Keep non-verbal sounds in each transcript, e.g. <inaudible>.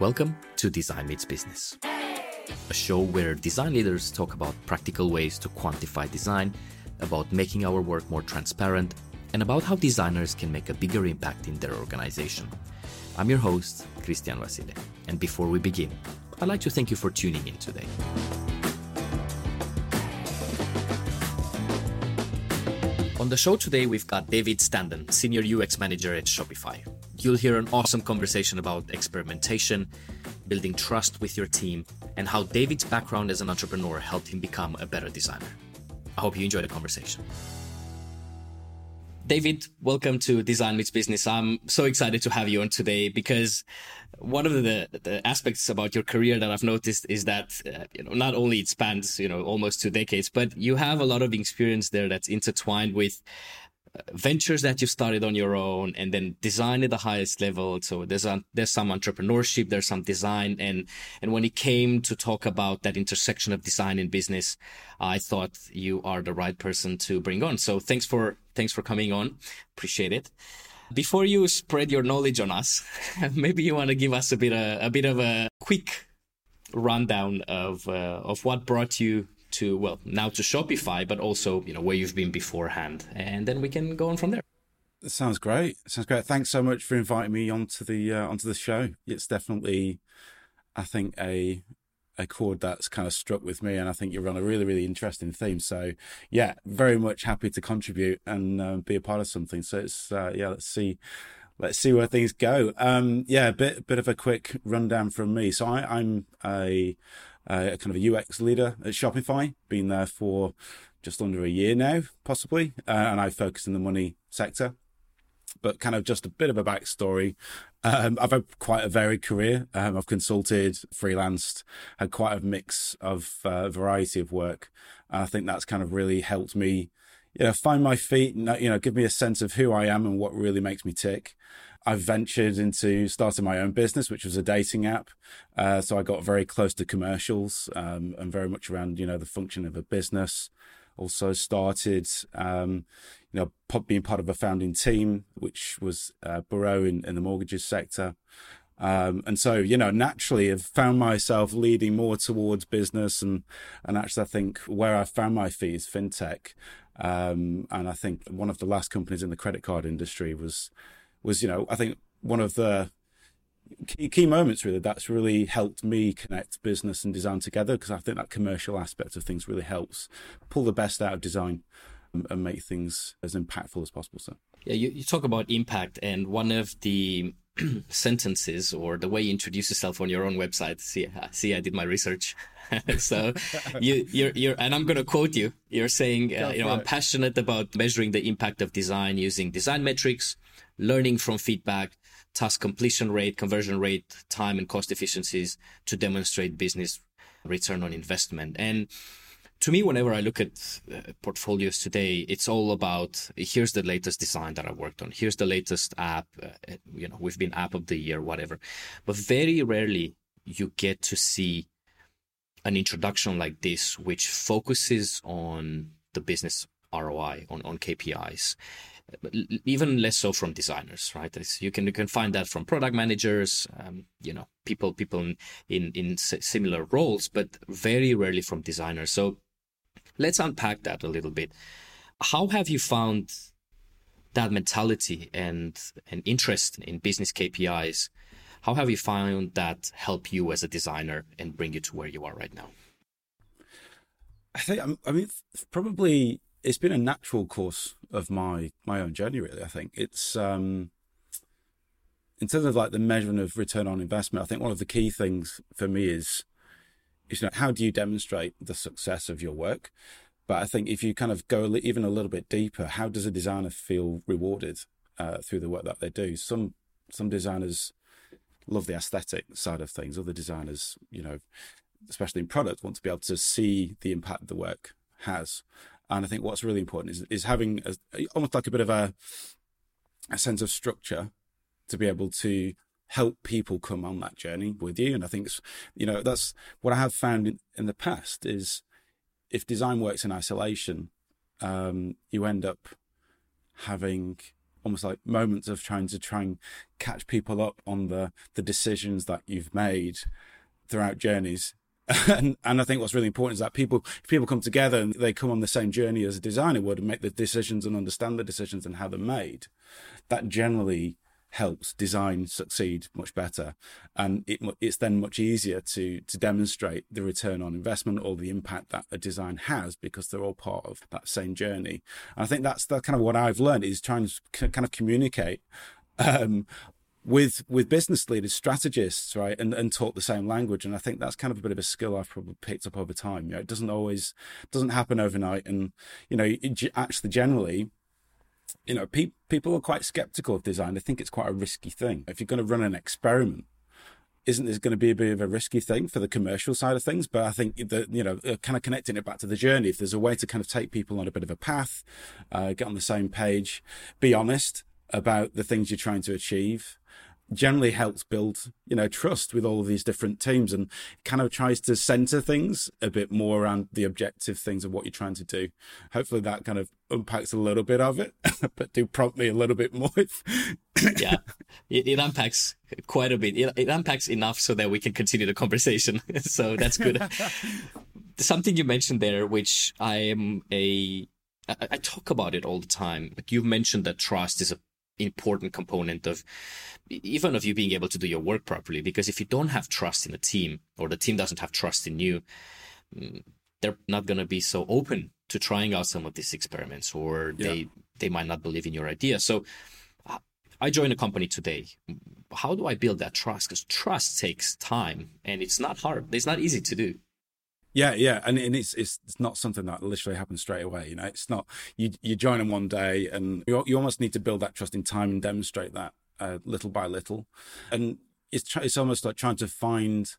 Welcome to Design Meets Business, a show where design leaders talk about practical ways to quantify design, about making our work more transparent, and about how designers can make a bigger impact in their organization. I'm your host, Christian Vasile, and before we begin, I'd like to thank you for tuning in today. On the show today, we've got David Standen, Senior UX Manager at Shopify. You'll hear an awesome conversation about experimentation, building trust with your team, and how David's background as an entrepreneur helped him become a better designer. I hope you enjoy the conversation. David, welcome to Design Meets Business. I'm so excited to have you on today because one of the, the aspects about your career that I've noticed is that uh, you know not only it spans you know almost two decades, but you have a lot of experience there that's intertwined with ventures that you started on your own and then design at the highest level. So there's a, there's some entrepreneurship, there's some design. And, and when it came to talk about that intersection of design and business, I thought you are the right person to bring on. So thanks for, thanks for coming on. Appreciate it. Before you spread your knowledge on us, <laughs> maybe you want to give us a bit, a, a bit of a quick rundown of, uh, of what brought you to well now to Shopify, but also you know where you've been beforehand, and then we can go on from there. sounds great. sounds great. Thanks so much for inviting me onto the uh, onto the show. It's definitely, I think a a chord that's kind of struck with me, and I think you're on a really really interesting theme. So yeah, very much happy to contribute and uh, be a part of something. So it's uh, yeah, let's see. Let's see where things go. Um, yeah, a bit bit of a quick rundown from me. So I, I'm a uh, kind of a UX leader at Shopify, been there for just under a year now, possibly, uh, and I focus in the money sector. But kind of just a bit of a backstory. Um, I've had quite a varied career. Um, I've consulted, freelanced, had quite a mix of uh, variety of work. And I think that's kind of really helped me, you know, find my feet, and, you know, give me a sense of who I am and what really makes me tick. I've ventured into starting my own business, which was a dating app. Uh, so I got very close to commercials um, and very much around, you know, the function of a business. Also started, um, you know, being part of a founding team, which was uh, Bureau in, in the mortgages sector. Um, and so, you know, naturally I've found myself leading more towards business and, and actually I think where I found my feet is fintech. Um, and I think one of the last companies in the credit card industry was, was, you know, I think one of the key, key moments really that's really helped me connect business and design together because I think that commercial aspect of things really helps pull the best out of design and, and make things as impactful as possible. So, yeah, you, you talk about impact, and one of the <clears throat> sentences or the way you introduce yourself on your own website. See, see, I did my research. <laughs> so you, you're, you're, and I'm going to quote you. You're saying, uh, you know, I'm passionate about measuring the impact of design using design metrics, learning from feedback, task completion rate, conversion rate, time and cost efficiencies to demonstrate business return on investment. And to me, whenever I look at uh, portfolios today, it's all about here's the latest design that I worked on. Here's the latest app. Uh, you know, we've been app of the year, whatever. But very rarely you get to see an introduction like this, which focuses on the business ROI, on, on KPIs even less so from designers, right? you can you can find that from product managers, um, you know, people people in in, in similar roles, but very rarely from designers. So let's unpack that a little bit. How have you found that mentality and and interest in business KPIs? How have you found that help you as a designer and bring you to where you are right now? I think I mean probably it's been a natural course of my my own journey. Really, I think it's um, in terms of like the measurement of return on investment. I think one of the key things for me is you know how do you demonstrate the success of your work. But I think if you kind of go even a little bit deeper, how does a designer feel rewarded uh, through the work that they do? Some some designers love the aesthetic side of things. Other designers, you know, especially in product, want to be able to see the impact the work has. And I think what's really important is is having a, almost like a bit of a a sense of structure to be able to help people come on that journey with you. And I think you know, that's what I have found in, in the past is if design works in isolation, um, you end up having almost like moments of trying to try and catch people up on the the decisions that you've made throughout journeys <laughs> and, and I think what's really important is that people, if people come together and they come on the same journey as a designer would and make the decisions and understand the decisions and how they're made, that generally helps design succeed much better. And it, it's then much easier to, to demonstrate the return on investment or the impact that a design has because they're all part of that same journey. And I think that's, that's kind of what I've learned is trying to kind of communicate um, with with business leaders, strategists, right, and and talk the same language. And I think that's kind of a bit of a skill I've probably picked up over time. You know, it doesn't always doesn't happen overnight, and you know, it, actually, generally, you know, pe- people are quite skeptical of design. They think it's quite a risky thing. If you're going to run an experiment, isn't this going to be a bit of a risky thing for the commercial side of things? But I think that, you know, uh, kind of connecting it back to the journey, if there's a way to kind of take people on a bit of a path, uh, get on the same page, be honest about the things you're trying to achieve, generally helps build you know trust with all of these different teams and kind of tries to center things a bit more around the objective things of what you're trying to do. Hopefully that kind of unpacks a little bit of it <laughs> but do prompt me a little bit more <laughs> yeah. It, it, unpacks quite a bit. It, it unpacks enough so that we can continue the conversation. <laughs> So that's good. Something you mentioned there which i am a I, I talk about it all the time. Like you've mentioned that trust is a important component of even of you being able to do your work properly because if you don't have trust in a team or the team doesn't have trust in you mm, they're not going to be so open to trying out some of these experiments or yeah. they they might not believe in your idea. So i join a company today. How do i build that trust? Because trust takes time and it's not hard. It's not easy to do yeah, yeah, and, and it's, it's it's not something that literally happens straight away. You know, it's not you you join them one day, and you you almost need to build that trust in time and demonstrate that uh, little by little, and it's it's almost like trying to find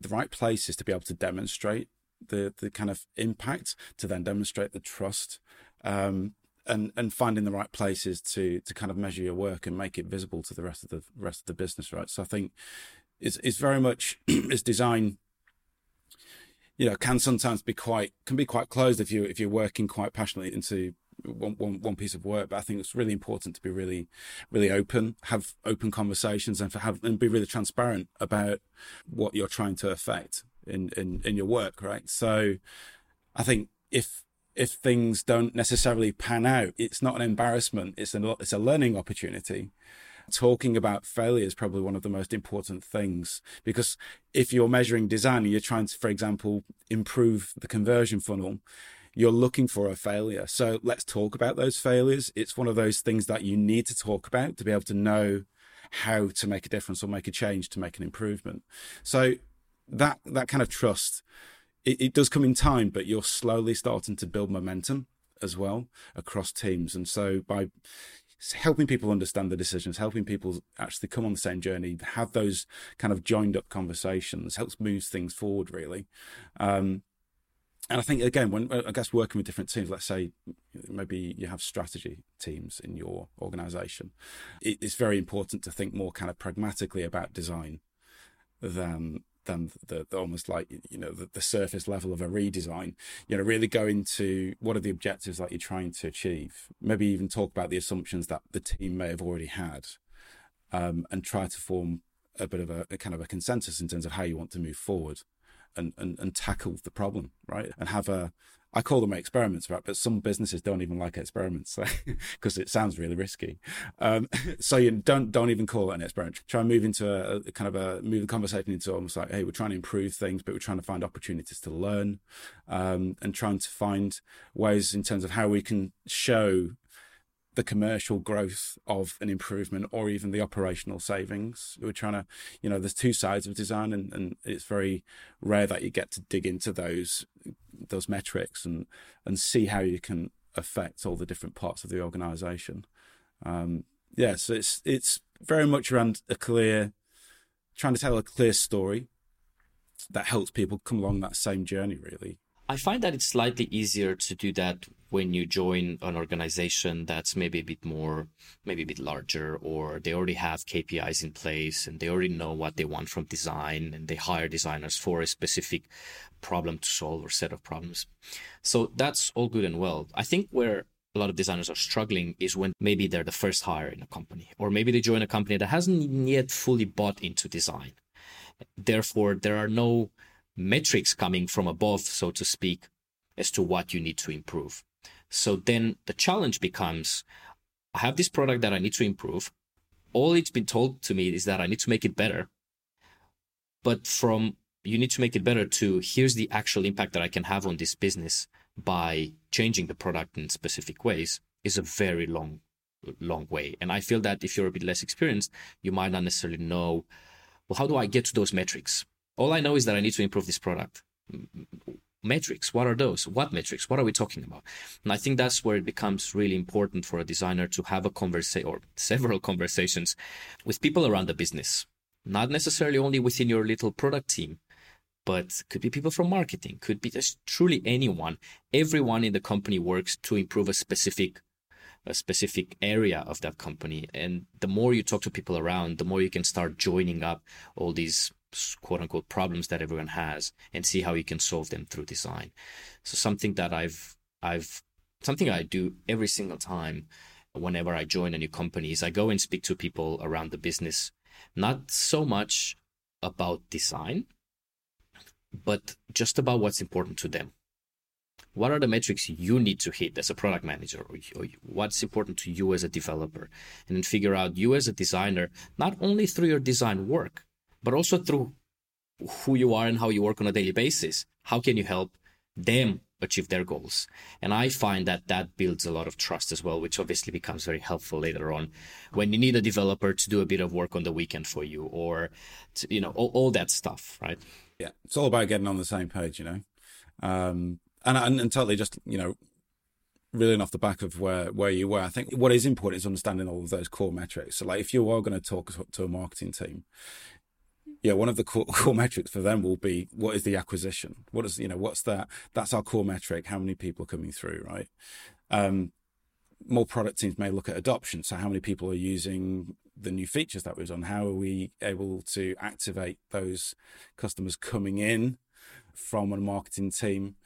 the right places to be able to demonstrate the the kind of impact to then demonstrate the trust. Um, and and finding the right places to to kind of measure your work and make it visible to the rest of the rest of the business, right? So I think it's it's very much <clears throat> it's design you know can sometimes be quite can be quite closed if you if you're working quite passionately into one, one, one piece of work. But i think it's really important to be really really open have open conversations and for have and be really transparent about what you're trying to affect in in in your work right? So i think if if things don't necessarily pan out it's not an embarrassment. It's a it's a learning opportunity talking about failure is probably one of the most important things because if you're measuring design and you're trying to, for example, improve the conversion funnel, you're looking for a failure. So let's talk about those failures. It's one of those things that you need to talk about to be able to know how to make a difference or make a change to make an improvement. So that that kind of trust, it, it does come in time, but you're slowly starting to build momentum as well across teams. And so by helping people understand the decisions, helping people actually come on the same journey, have those kind of joined up conversations, helps move things forward really. Um, and I think again, when I guess working with different teams, let's say maybe you have strategy teams in your organization, it's very important to think more kind of pragmatically about design than than the, the, almost like you know the, the, surface level of a redesign. You know really go into what are the objectives that you're trying to achieve. Maybe even talk about the assumptions that the team may have already had um, and try to form a bit of a, a, kind of a consensus in terms of how you want to move forward and, and, and tackle the problem right? And have a I call them experiments, right? But some businesses don't even like experiments <laughs> because it sounds really risky. Um, <laughs> so you don't don't even call it an experiment. Try and move into a, a, kind of a move the conversation into almost like, hey, we're trying to improve things, but we're trying to find opportunities to learn, um, and trying to find ways in terms of how we can show the commercial growth of an improvement or even the operational savings. We're trying to, you know, there's two sides of design and, and it's very rare that you get to dig into those those metrics and and see how you can affect all the different parts of the organization. Um, yeah, so it's it's very much around a clear trying to tell a clear story that helps people come along that same journey really I find that it's slightly easier to do that when you join an organization that's maybe a bit more, maybe a bit larger, or they already have KPIs in place and they already know what they want from design and they hire designers for a specific problem to solve or set of problems. So that's all good and well. I think where a lot of designers are struggling is when maybe they're the first hire in a company, or maybe they join a company that hasn't yet fully bought into design. Therefore, there are no metrics coming from above, so to speak, as to what you need to improve. So then the challenge becomes I have this product that I need to improve. All it's been told to me is that I need to make it better. But from you need to make it better to here's the actual impact that I can have on this business by changing the product in specific ways is a very long long way. And I feel that if you're a bit less experienced, you might not necessarily know, well, how do I get to those metrics? All I know is that I need to improve this product. Metrics, what are those? What metrics? What are we talking about? And I think that's where it becomes really important for a designer to have a conversation or <laughs> several conversations with people around the business, not necessarily only within your little product team, but could be people from marketing, could be just truly anyone. Everyone in the company works to improve a specific a specific area of that company. And the more you talk to people around, the more you can start joining up all these quote unquote problems that everyone has and see how you can solve them through design. So something that I've I've something I do every single time whenever I join a new company is I go and speak to people around the business, not so much about design, but just about what's important to them. What are the metrics you need to hit as a product manager, or, or what's important to you as a developer? And then figure out you as a designer, not only through your design work, but also through who you are and how you work on a daily basis. How can you help them achieve their goals? And I find that that builds a lot of trust as well, which obviously becomes very helpful later on when you need a developer to do a bit of work on the weekend for you or, to, you know, all, all that stuff, right? Yeah, it's all about getting on the same page, you know, um, and, and and totally just you know, reeling off the back of where where you were. I think what is important is understanding all of those core metrics. So, like, if you are going to talk to a marketing team, yeah, one of the core, <laughs> core, metrics for them will be what is the acquisition? What is you know what's that? That's our core metric. How many people are coming through, right? Um, more product teams may look at adoption. So, how many people are using the new features that we've done? How are we able to activate those customers coming in from a marketing team?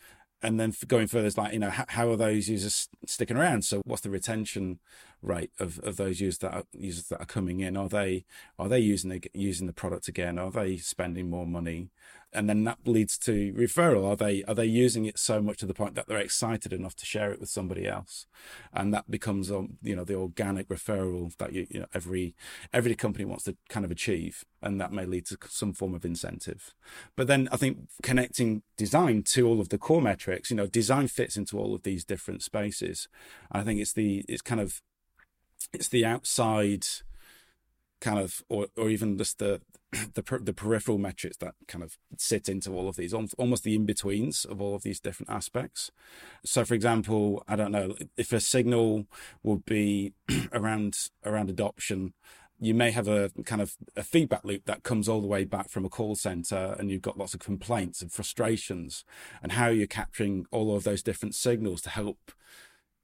And then going further, is like, you know, how, how, are those users sticking around? So, what's the retention rate of, of those users that are, users that are coming in? Are they are they using the, using the product again? Are they spending more money? and then that leads to referral are they are they using it so much to the point that they're excited enough to share it with somebody else and that becomes um, you know the organic referral that you, you know every every company wants to kind of achieve and that may lead to some form of incentive but then i think connecting design to all of the core metrics you know design fits into all of these different spaces i think it's the it's kind of it's the outside kind of or or even just the the the peripheral metrics that kind of sit into all of these almost the in betweens of all of these different aspects. So for example i don't know if a signal would be <clears throat> around around adoption you may have a kind of a feedback loop that comes all the way back from a call center and you've got lots of complaints and frustrations and how you're capturing all of those different signals to help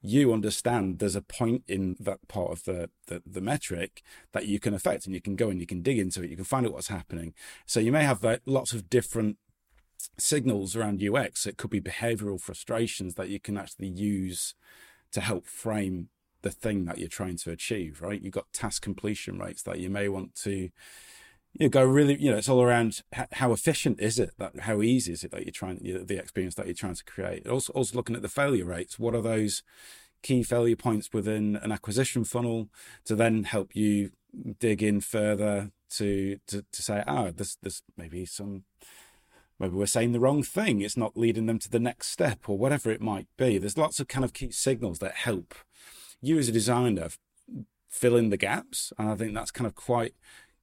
you understand there's a point in that part of the, the, the metric that you can affect and you can go and you can dig into it you can find out what's happening. So you may have lots of different signals around ux it could be behavioral frustrations that you can actually use to help frame the thing that you're trying to achieve right? You've got task completion rates that you may want to you know, go really, you know, it's all around how efficient is it that how easy is it that you're trying, you know, the experience that you're trying to create. Also, also looking at the failure rates. What are those key failure points within an acquisition funnel to then help you dig in further to to, to say, ah, oh, this this maybe some maybe we're saying the wrong thing. It's not leading them to the next step or whatever it might be. There's lots of kind of key signals that help you as a designer fill in the gaps, and I think that's kind of quite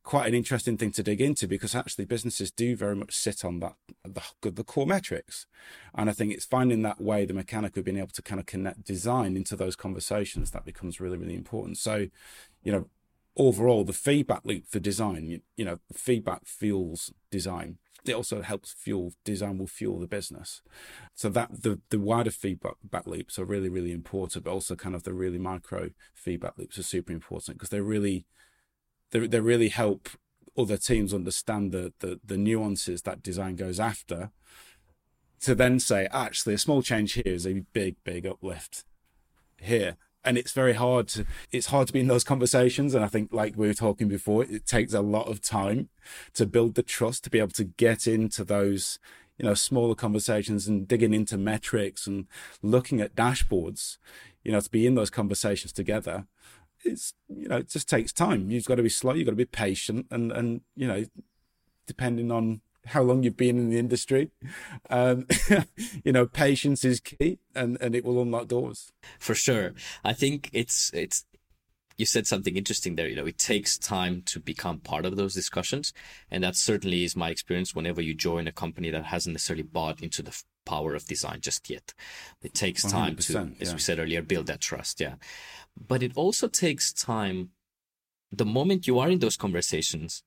quite an interesting thing to dig into because actually businesses do very much sit on that the, the core metrics. And i think it's finding that way the mechanic of being able to kind of connect design into those conversations that becomes really really important. So you know overall the feedback loop for design you, you know feedback fuels design. It also helps fuel design will fuel the business. So that the the wider feedback back loops are really really important but also kind of the really micro feedback loops are super important because they're really they, they really help other teams understand the, the, the nuances that design goes after to then say, actually, a small change here is a big, big uplift here. And it's very hard to it's hard to be in those conversations. And i think like we were talking before it takes a lot of time to build the trust to be able to get into those you know smaller conversations and digging into metrics and looking at dashboards you know to be in those conversations together it's you know it just takes time you've got to be slow you've got to be patient and and you know depending on how long you've been in the industry. Um, <laughs> you know, patience is key, and and it will unlock doors. For sure, I think it's it's. You said something interesting there. You know, it takes time to become part of those discussions, and that certainly is my experience. Whenever you join a company that hasn't necessarily bought into the power of design just yet, it takes time to, as yeah. we said earlier, build that trust. Yeah, but it also takes time. The moment you are in those conversations,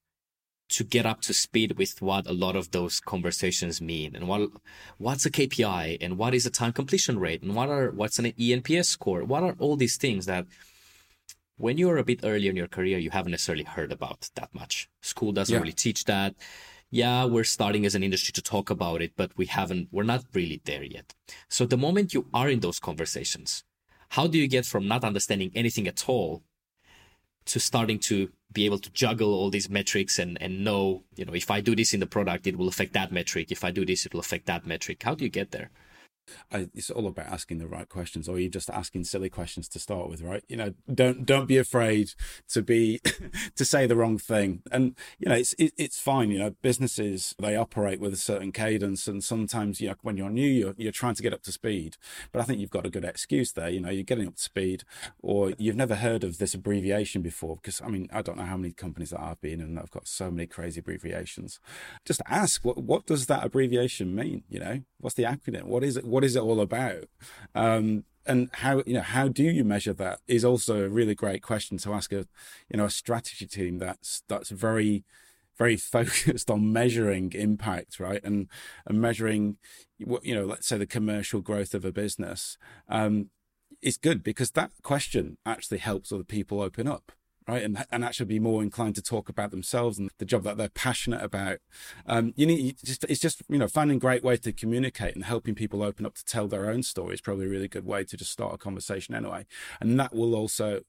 to get up to speed with what a lot of those conversations mean and what what's a KPI and what is a time completion rate and what are what's an eNPS score what are all these things that when you're a bit earlier in your career you haven't necessarily heard about that much school doesn't yeah. really teach that yeah we're starting as an industry to talk about it but we haven't we're not really there yet so the moment you are in those conversations how do you get from not understanding anything at all to starting to be able to juggle all these metrics and and know you know if i do this in the product it will affect that metric. If i do this it will affect that metric. How do you get there I, it's all about asking the right questions, or you're just asking silly questions to start with, right? You know, don't don't be afraid to be <laughs> to say the wrong thing, and you know, it's it, it's fine. You know, businesses they operate with a certain cadence, and sometimes you know when you're new, you're you're trying to get up to speed. But I think you've got a good excuse there. You know, you're getting up to speed, or you've never heard of this abbreviation before. Because I mean, I don't know how many companies that I've been in, I've got so many crazy abbreviations. Just ask what what does that abbreviation mean? You know, what's the acronym? What is it? What is it all about? Um, and how you know how do you measure that is also a really great question to ask a you know a strategy team that's that's very very <laughs> focused on measuring impact right? And and measuring what you know let's say the commercial growth of a business. Um it's good because that question actually helps other people open up right? And and actually be more inclined to talk about themselves and the job that they're passionate about. Um, you need you just it's just you know finding great ways to communicate and helping people open up to tell their own story is probably a really good way to just start a conversation anyway, and that will also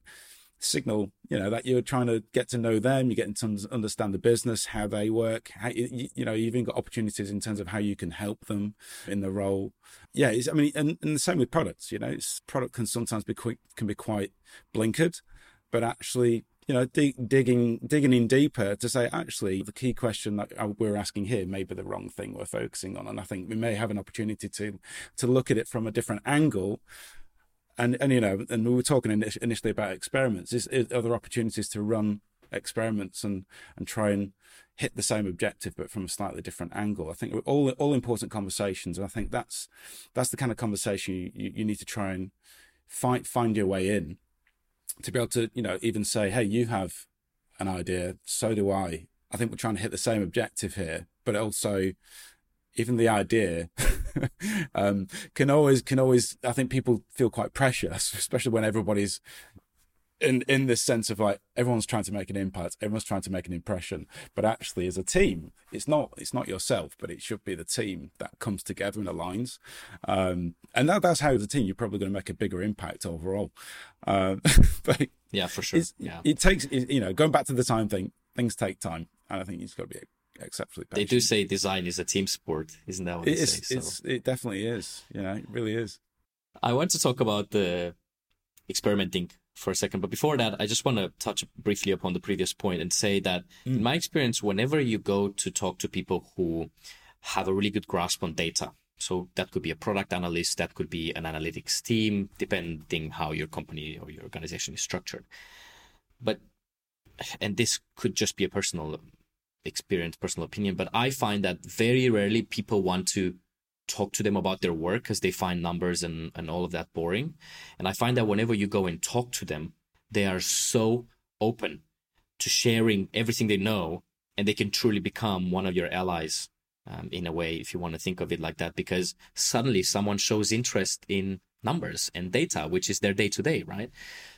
signal you know that you're trying to get to know them you're getting to understand the business how they work how you, you know you've even got opportunities in terms of how you can help them in the role yeah i mean and, and the same with products you know product can sometimes be quick can be quite blinkered but actually you know, dig, digging digging in deeper to say actually the key question that uh, we're asking here may be the wrong thing we're focusing on, and I think we may have an opportunity to to look at it from a different angle. And and you know, and we were talking initially about experiments. Is, is opportunities to run experiments and and try and hit the same objective but from a slightly different angle? I think all all important conversations, and I think that's that's the kind of conversation you, you, you need to try and find find your way in to be able to, you know, even say, hey, you have an idea, so do I. I think we're trying to hit the same objective here, but also even the idea <laughs> um, can always can always I think people feel quite precious, <laughs> especially when everybody's in in this sense of like everyone's trying to make an impact, everyone's trying to make an impression, but actually as a team, it's not it's not yourself, but it should be the team that comes together and aligns, um, and that, that's how as a team you're probably going to make a bigger impact overall. Uh, <laughs> but yeah, for sure. Yeah, it takes you know going back to the time thing, things take time, and I think you've got to be exceptionally patient. They do say design is a team sport, isn't that what it is? Say, so. It definitely is. You know, it really is. I want to talk about the experimenting for a second. But before that, I just want to touch briefly upon the previous point and say that mm. in my experience, whenever you go to talk to people who have a really good grasp on data, so that could be a product analyst, that could be an analytics team, depending how your company or your organization is structured. But and this could just be a personal experience, personal opinion, but I find that very rarely people want to talk to them about their work because they find numbers and, and all of that boring. And I find that whenever you go and talk to them, they are so open to sharing everything they know and they can truly become one of your allies um, in a way, if you want to think of it like that, because suddenly someone shows interest in numbers and data, which is their day to day, right?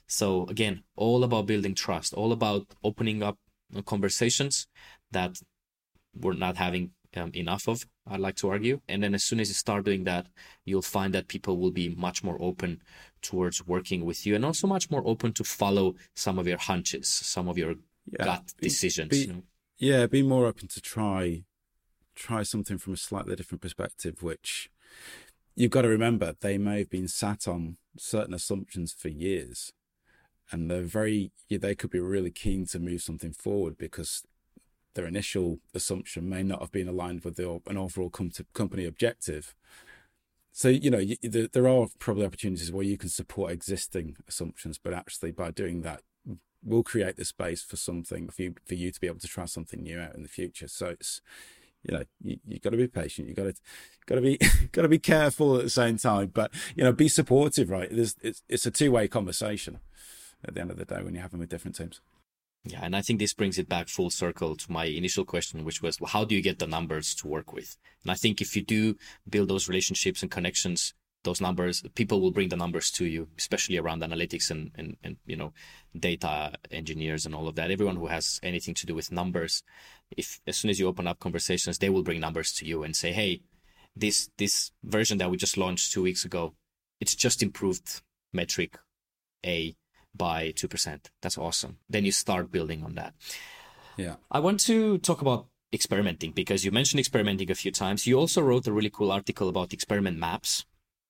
So again, all about building trust, all about opening up conversations that we're not having um, enough of I'd like to argue. And then as soon as you start doing that, you'll find that people will be much more open towards working with you and also much more open to follow some of your hunches, some of your yeah, gut be, decisions. Be, you know? Yeah, be more open to try try something from a slightly different perspective, which you've got to remember they may have been sat on certain assumptions for years. And they're very, they could be really keen to move something forward because their initial assumption may not have been aligned with the, an overall com- company objective. So, you know, you, there, there are probably opportunities where you can support existing assumptions, but actually by doing that, we'll create the space for something for you, for you to be able to try something new out in the future. So it's, you know, you, you got to be patient. You got to, got to be, <laughs> got to be careful at the same time, but, you know, be supportive, right? There's, it's, it's a two way conversation at the end of the day when you're having with different teams. Yeah, and I think this brings it back full circle to my initial question, which was, well, how do you get the numbers to work with? And I think if you do build those relationships and connections, those numbers, people will bring the numbers to you, especially around analytics and, and, and you know, data engineers and all of that. Everyone who has anything to do with numbers, if as soon as you open up conversations, they will bring numbers to you and say, hey, this this version that we just launched two weeks ago, it's just improved metric A by 2%. That's awesome. Then you start building on that. Yeah. I want to talk about experimenting because you mentioned experimenting a few times. You also wrote a really cool article about experiment maps,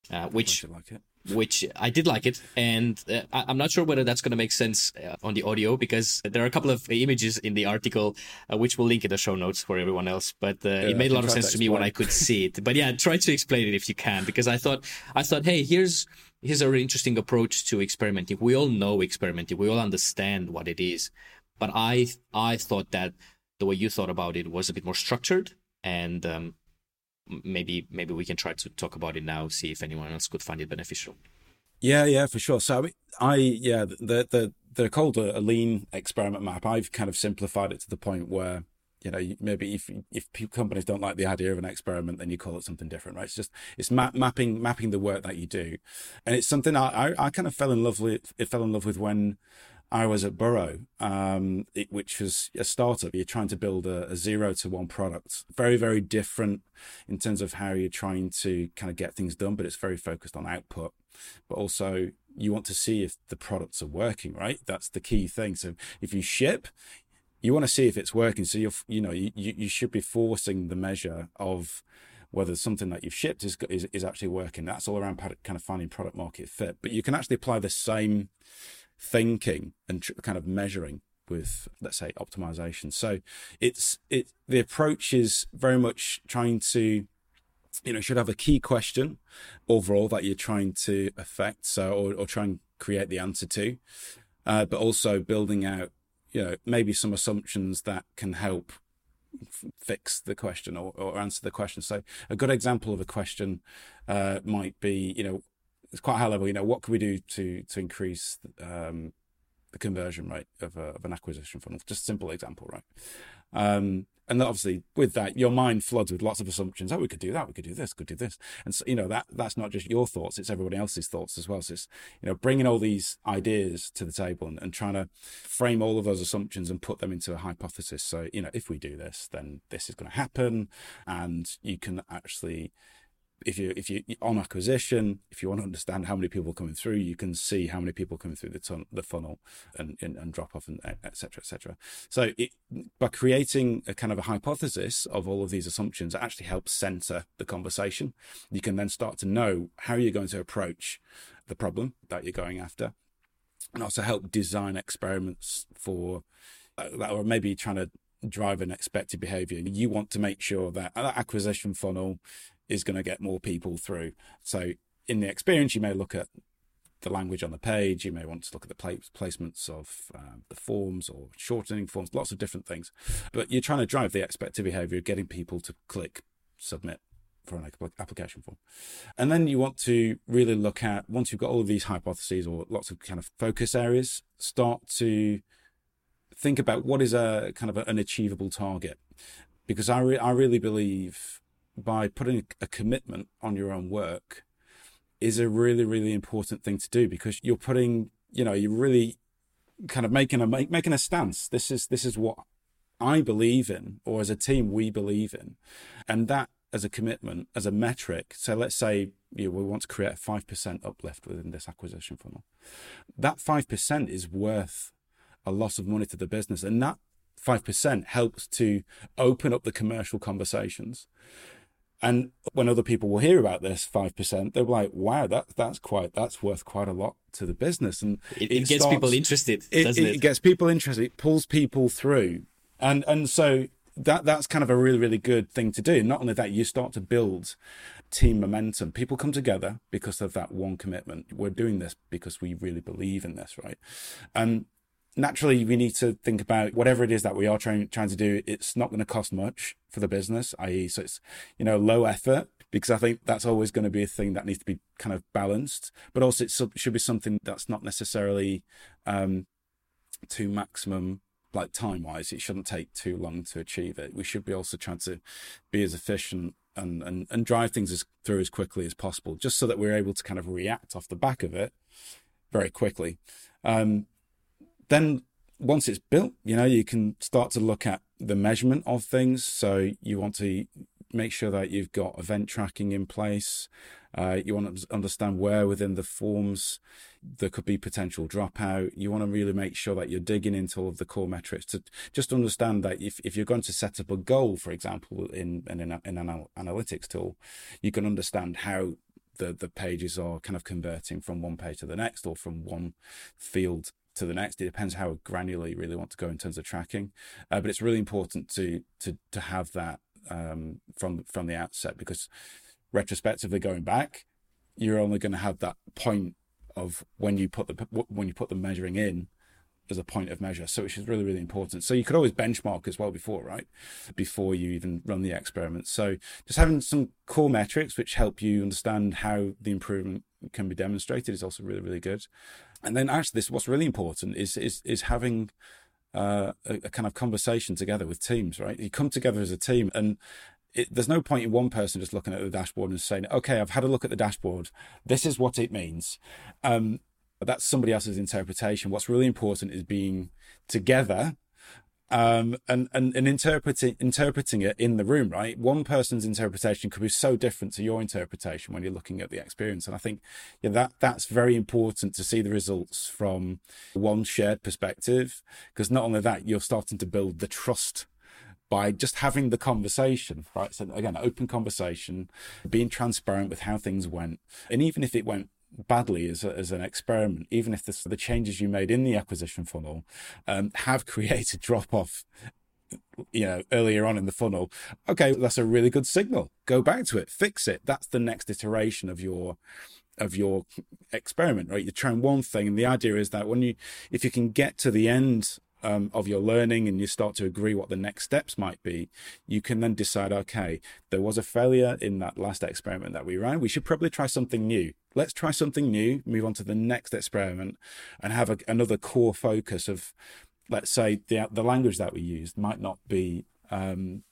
uh, which like which I did like it, and uh, I, am not sure whether that's going to make sense uh, on the audio because there are a couple of images in the article uh, which we'll link in the show notes for everyone else. But uh, yeah, it made a lot of sense to, to me when I could see it. But yeah, try to explain it if you can because I thought I thought, hey, here's here's a really interesting approach to experimenting. We all know experimenting. We all understand what it is. But I I thought that the way you thought about it was a bit more structured and um, maybe maybe we can try to talk about it now see if anyone else could find it beneficial yeah yeah for sure so i yeah the the they're called a, a lean experiment map i've kind of simplified it to the point where you know maybe if if companies don't like the idea of an experiment then you call it something different right it's just it's map, mapping mapping the work that you do and it's something I, I, I kind of fell in love with it fell in love with when I was at Burrow, um, it, which was a startup. You're trying to build a, a, zero to one product. Very, very different in terms of how you're trying to kind of get things done, but it's very focused on output. But also, you want to see if the products are working, right? That's the key thing. So if you ship, you want to see if it's working. So you're, you know, you, you should be forcing the measure of whether something that you've shipped is, is, is actually working. That's all around kind of finding product market fit. But you can actually apply the same thinking and tr- kind of measuring with let's say optimization so it's it the approach is very much trying to you know should have a key question overall that you're trying to affect so or, or try and create the answer to uh, but also building out you know maybe some assumptions that can help f- fix the question or, or answer the question so a good example of a question uh, might be you know it's quite high level. You know, what can we do to to increase um, the conversion rate of, a, of an acquisition funnel? Just simple example, right? Um, and obviously, with that, your mind floods with lots of assumptions. Oh, we could do that. We could do this. Could do this. And so, you know, that that's not just your thoughts; it's everybody else's thoughts as well. So, it's you know, bringing all these ideas to the table and, and trying to frame all of those assumptions and put them into a hypothesis. So, you know, if we do this, then this is going to happen, and you can actually if you if you on acquisition, if you want to understand how many people are coming through, you can see how many people coming through the ton, the funnel and, and, and drop off and etc etc. So it, by creating a kind of a hypothesis of all of these assumptions, it actually helps center the conversation. You can then start to know how you're going to approach the problem that you're going after, and also help design experiments for uh, that or maybe trying to drive an expected behavior. You want to make sure that that acquisition funnel is going to get more people through. So in the experience, you may look at the language on the page. You may want to look at the placements of um, the forms or shortening forms, lots of different things. But you're trying to drive the expected behavior getting people to click submit for an application form. And then you want to really look at, once you've got all of these hypotheses or lots of kind of focus areas, start to think about what is a kind of an achievable target. Because I, re- I really believe by putting a commitment on your own work is a really really important thing to do because you're putting you know you're really kind of making a make, making a stance this is this is what i believe in or as a team we believe in and that as a commitment, as a metric. So let's say you know, we want to create a 5% uplift within this acquisition funnel. That 5% is worth a lot of money to the business. And that 5% helps to open up the commercial conversations. And when other people will hear about this 5%, they're like, wow, that, that's quite, that's worth quite a lot to the business. And it, it, it gets starts, people interested, it? It gets people interested. It pulls people through. And, and so that, that's kind of a really, really good thing to do. Not only that, you start to build team momentum. People come together because of that one commitment. We're doing this because we really believe in this, right? And naturally we need to think about whatever it is that we are trying trying to do it's not going to cost much for the business i.e so it's you know low effort because i think that's always going to be a thing that needs to be kind of balanced but also it should be something that's not necessarily um to maximum like time wise it shouldn't take too long to achieve it. We should be also trying to be as efficient and and, and drive things as, through as quickly as possible just so that we're able to kind of react off the back of it very quickly. Um then once it's built, you know, you can start to look at the measurement of things. So you want to make sure that you've got event tracking in place. Uh, you want to understand where within the forms there could be potential dropout. You want to really make sure that you're digging into all of the core metrics to just understand that if, if you're going to set up a goal, for example, in, in, an, in an analytics tool, you can understand how the, the pages are kind of converting from one page to the next or from one field to the next. It depends how granular you really want to go in terms of tracking, uh, but it's really important to to to have that um, from from the outset because retrospectively going back, you're only going to have that point of when you put the when you put the measuring in as a point of measure. So which is really, really important. So you could always benchmark as well before, right? Before you even run the experiment. So just having some core metrics which help you understand how the improvement can be demonstrated is also really, really good. And then actually this what's really important is is is having uh, a, a, kind of conversation together with teams, right? You come together as a team and it, there's no point in one person just looking at the dashboard and saying, okay, I've had a look at the dashboard. This is what it means. Um, that's somebody else's interpretation. What's really important is being together um, and, and, and interpreting, interpreting it in the room, right? One person's interpretation could be so different to your interpretation when you're looking at the experience. And I think yeah, that that's very important to see the results from one shared perspective, because not only that, you're starting to build the trust by just having the conversation, right? So again, open conversation, being transparent with how things went. And even if it went badly as, a, as an experiment, even if this, the changes you made in the acquisition funnel um, have <laughs> created drop off you know earlier on in the funnel. Okay that's a really good signal. Go back to it. Fix it. That's the next iteration of your of your experiment right? You're trying one thing and the idea is that when you if you can get to the end um, of your learning and you start to agree what the next steps might be, you can then decide, okay, there was a failure in that last experiment that we ran. We should probably try something new. Let's try something new, move on to the next experiment and have a, another core focus of, let's say, the, the language that we used might not be um,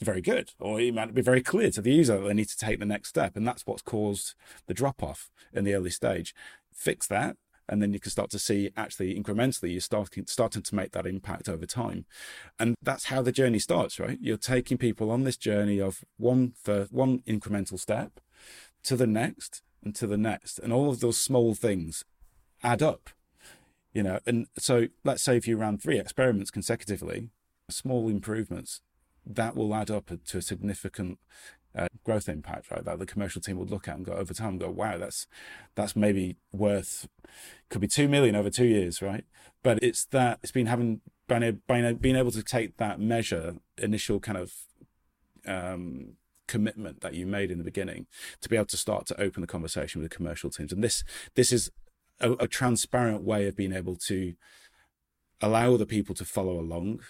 very good, or it might be very clear to the user that they need to take the next step. And that's what's caused the drop off in the early stage. Fix that, and then you can start to see actually incrementally you're starting starting to make that impact over time. And that's how the journey starts right? You're taking people on this journey of one for one incremental step to the next and to the next and all of those small things add up you know? And so let's say if you ran three experiments consecutively small improvements that will add up to a significant uh, growth impact, right? That the commercial team would look at and go over time and go, wow, that's that's maybe worth could be two million over two years, right? But it's that it's been having been, being able to take that measure, initial kind of um, commitment that you made in the beginning, to be able to start to open the conversation with the commercial teams, and this this is a, a transparent way of being able to allow the people to follow along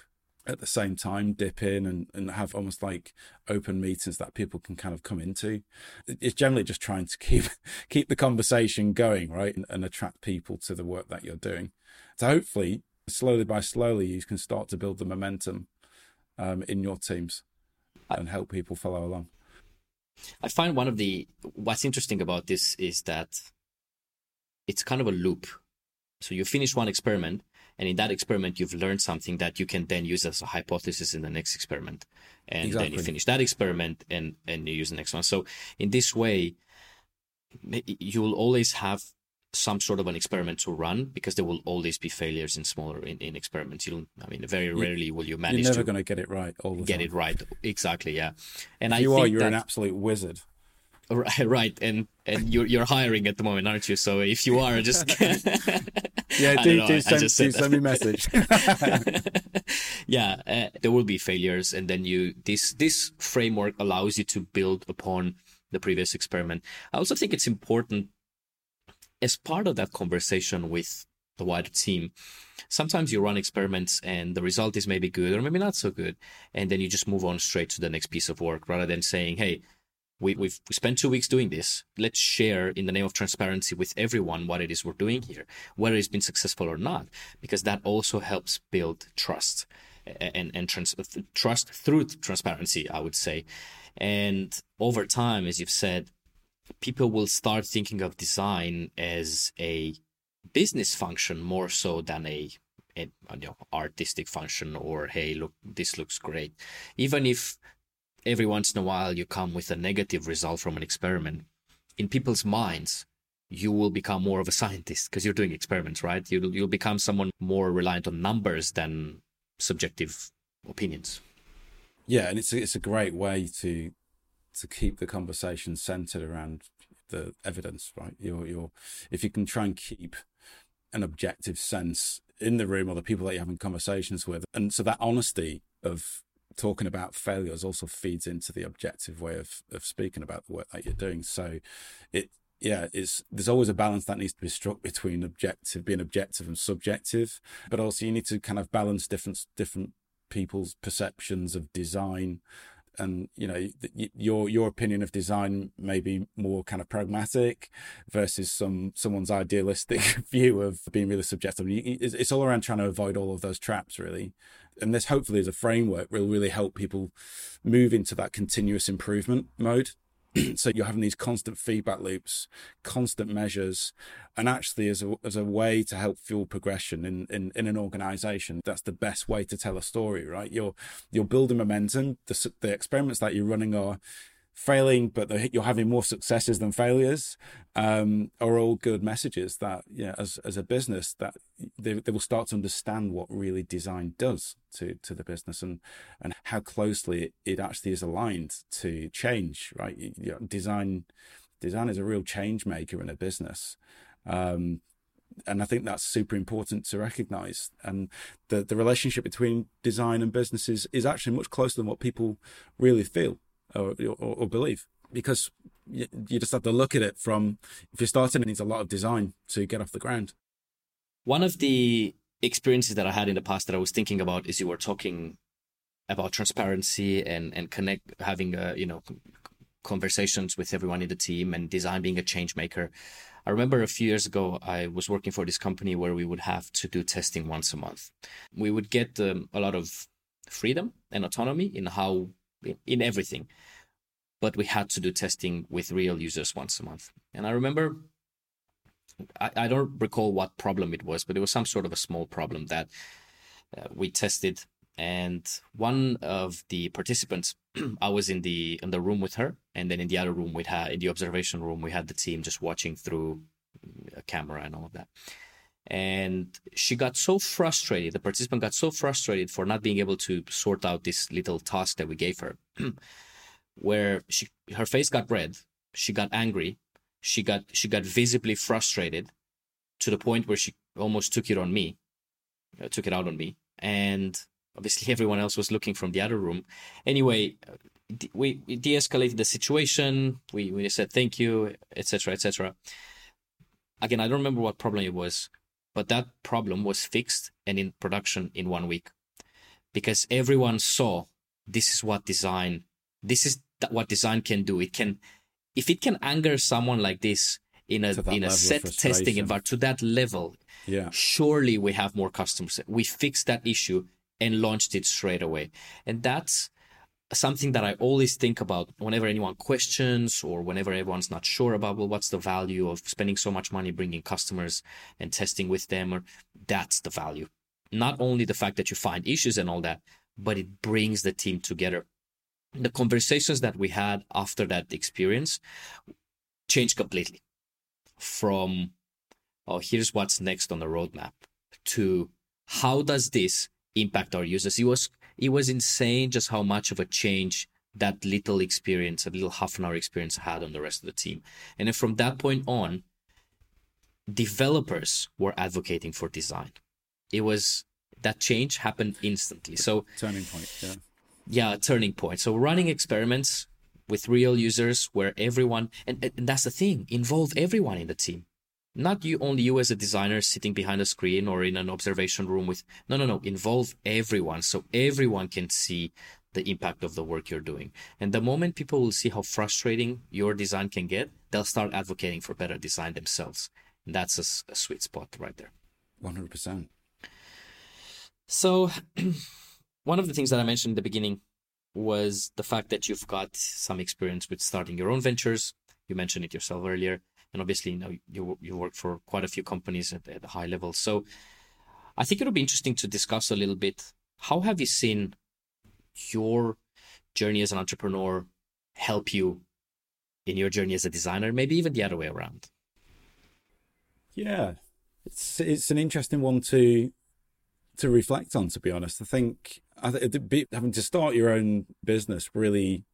at the same time dip in and, and have almost like open meetings that people can kind of come into. It's generally just trying to keep <laughs> keep the conversation going, right? And, and attract people to the work that you're doing. So hopefully, slowly by slowly, you can start to build the momentum um, in your teams and help people follow along. I find one of the what's interesting about this is that it's kind of a loop. So you finish one experiment and in that experiment you've learned something that you can then use as a hypothesis in the next experiment and exactly. then you finish that experiment and and you use the next one so in this way you'll always have some sort of an experiment to run because there will always be failures in smaller in, in experiments you'll i mean very rarely will you manage you're never to going to get it right all the get time. it right exactly yeah and if I you are you're that, an absolute wizard Right, <laughs> right, and and you're you're hiring at the moment, aren't you? So if you are, just <laughs> yeah, do, do, send, do send me a message. <laughs> <laughs> yeah, uh, there will be failures, and then you this this framework allows you to build upon the previous experiment. I also think it's important as part of that conversation with the wider team. Sometimes you run experiments and the result is maybe good or maybe not so good, and then you just move on straight to the next piece of work rather than saying, "Hey." We, we've we spent two weeks doing this. Let's share in the name of transparency with everyone what it is we're doing here, whether it's been successful or not, because that also helps build trust and and trans- trust through transparency. I would say, and over time, as you've said, people will start thinking of design as a business function more so than a, you know, artistic function or hey look this looks great even if every once in a while you come with a negative result from an experiment, in people's minds, you will become more of a scientist because you're doing experiments, right? You'll, you'll become someone more reliant on numbers than subjective opinions. Yeah, and it's a, it's a great way to to keep the conversation centered around the evidence, right? You're, you're if you can try and keep an objective sense in the room or the people that you're having conversations with, and so that honesty of talking about failures also feeds into the objective way of, of speaking about the work that you're doing. So it, yeah, it's, there's always a balance that needs to be struck between objective, being objective and subjective, but also you need to kind of balance different, different people's perceptions of design and you know your your opinion of design may be more kind of pragmatic versus some someone's idealistic <laughs> view of being really subjective it's all around trying to avoid all of those traps really and this hopefully as a framework will really help people move into that continuous improvement mode <clears throat> so you're having these constant feedback loops, constant measures, and actually as a as a way to help fuel progression in, in, in an organization, that's the best way to tell a story, right? You're you're building momentum. The the experiments that you're running are failing, but you're having more successes than failures, um, are all good messages that, yeah, as, as a business, that they, they will start to understand what really design does to, to the business and, and how closely it, actually is aligned to change, right? You know, design, design is a real change maker in a business. Um, and I think that's super important to recognize. And the, the relationship between design and business is, is actually much closer than what people really feel or, or, or believe because you, you just have to look at it from if you're starting it needs a lot of design to get off the ground. One of the experiences that i had in the past that i was thinking about is you were talking about transparency and and connect having a, you know conversations with everyone in the team and design being a change maker. I remember a few years ago i was working for this company where we would have to do testing once a month. We would get um, a lot of freedom and autonomy in how in everything. But we had to do testing with real users once a month. And I remember, I, I don't recall what problem it was, but it was some sort of a small problem that uh, we tested. And one of the participants, <clears throat> I was in the in the room with her, and then in the other room we had in the observation room we had the team just watching through a camera and all of that and she got so frustrated the participant got so frustrated for not being able to sort out this little task that we gave her <clears throat> where she her face got red she got angry she got she got visibly frustrated to the point where she almost took it on me uh, took it out on me. And obviously <laughs> everyone else was looking from the other room. Anyway we, we de-escalated the situation. We, we said thank you etc etc again i don't remember what problem it was but that problem was fixed and in production in one week because everyone saw this is what design, this is what design can do. It can, if it can anger someone like this in a in a set testing environment to that level, yeah, surely we have more customers. We fixed that issue and launched it straight away, and that's something that I always think about whenever anyone questions or whenever everyone's not sure about, well, what's the value of spending so much money bringing customers and testing with them? Or that's the value. not only the fact that you find issues and all that, but it brings the team together. The conversations that we had after that experience changed completely from, oh, here's what's next on the roadmap to how does this impact our users? It was it was insane just how much of a change that little experience, a little half an hour experience had on the rest of the team. And then from that point on, developers were advocating for design. It was that change happened instantly. So turning point, yeah. Yeah, turning point. So running experiments with real users where everyone and, and that's the thing, involve everyone in the team. Not you only you as a designer sitting behind a screen or in an observation room with no no no, involve everyone so everyone can see the impact of the work you're doing. And the moment people will see how frustrating your design can get, they'll start advocating for better design themselves. And that's a, a sweet spot right there. 100%. So, <clears throat> one of the things that I mentioned in the beginning was the fact that you've got some experience with starting your own ventures. You mentioned it yourself earlier, and obviously, you know, you you work for quite a few companies at, at a high level. So, I think it'll be interesting to discuss a little bit. How have you seen your journey as an entrepreneur help you in your journey as a designer? Maybe even the other way around. Yeah, it's it's an interesting one to to reflect on. To be honest, I think I think having to start your own business really,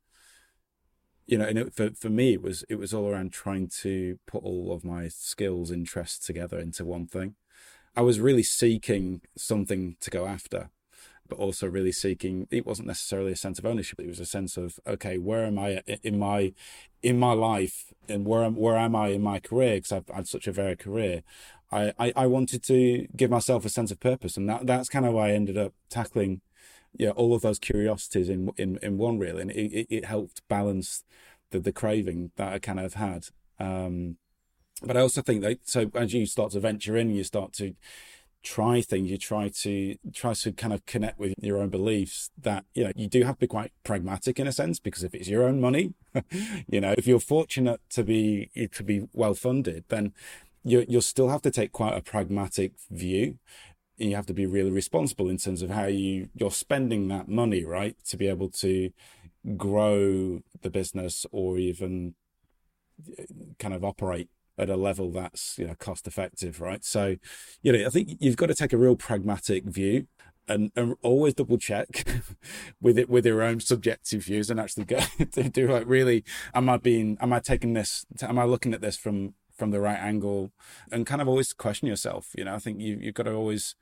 you know, and it, for for me it was it was all around trying to put all of my skills, interests together into one thing. I was really seeking something to go after, but also really seeking. It wasn't necessarily a sense of ownership. It was a sense of okay, where am I in my in my life, and where am where am I in my career? Because I've had such a varied career. I, I, I wanted to give myself a sense of purpose, and that that's kind of why I ended up tackling, yeah, all of those curiosities in in in one reel, and it, it, helped balance the the craving that I kind of had. Um, but I also think that so as you start to venture in, you start to try things you try to try to kind of connect with your own beliefs that you know you do have to be quite pragmatic in a sense because if it's your own money <laughs> you know if you're fortunate to be to be well funded then you you'll still have to take quite a pragmatic view. You have to be really responsible in terms of how you you're spending that money, right, to be able to grow the business or even uh, kind of operate at a level that's you know cost effective, right? So, you know, I think you've got to take a real pragmatic view and, and always double check <laughs> with it with your own subjective views and actually go <laughs> to do like really am I being am I taking this am I looking at this from from the right angle and kind of always question yourself. You know, I think you, you've got to always,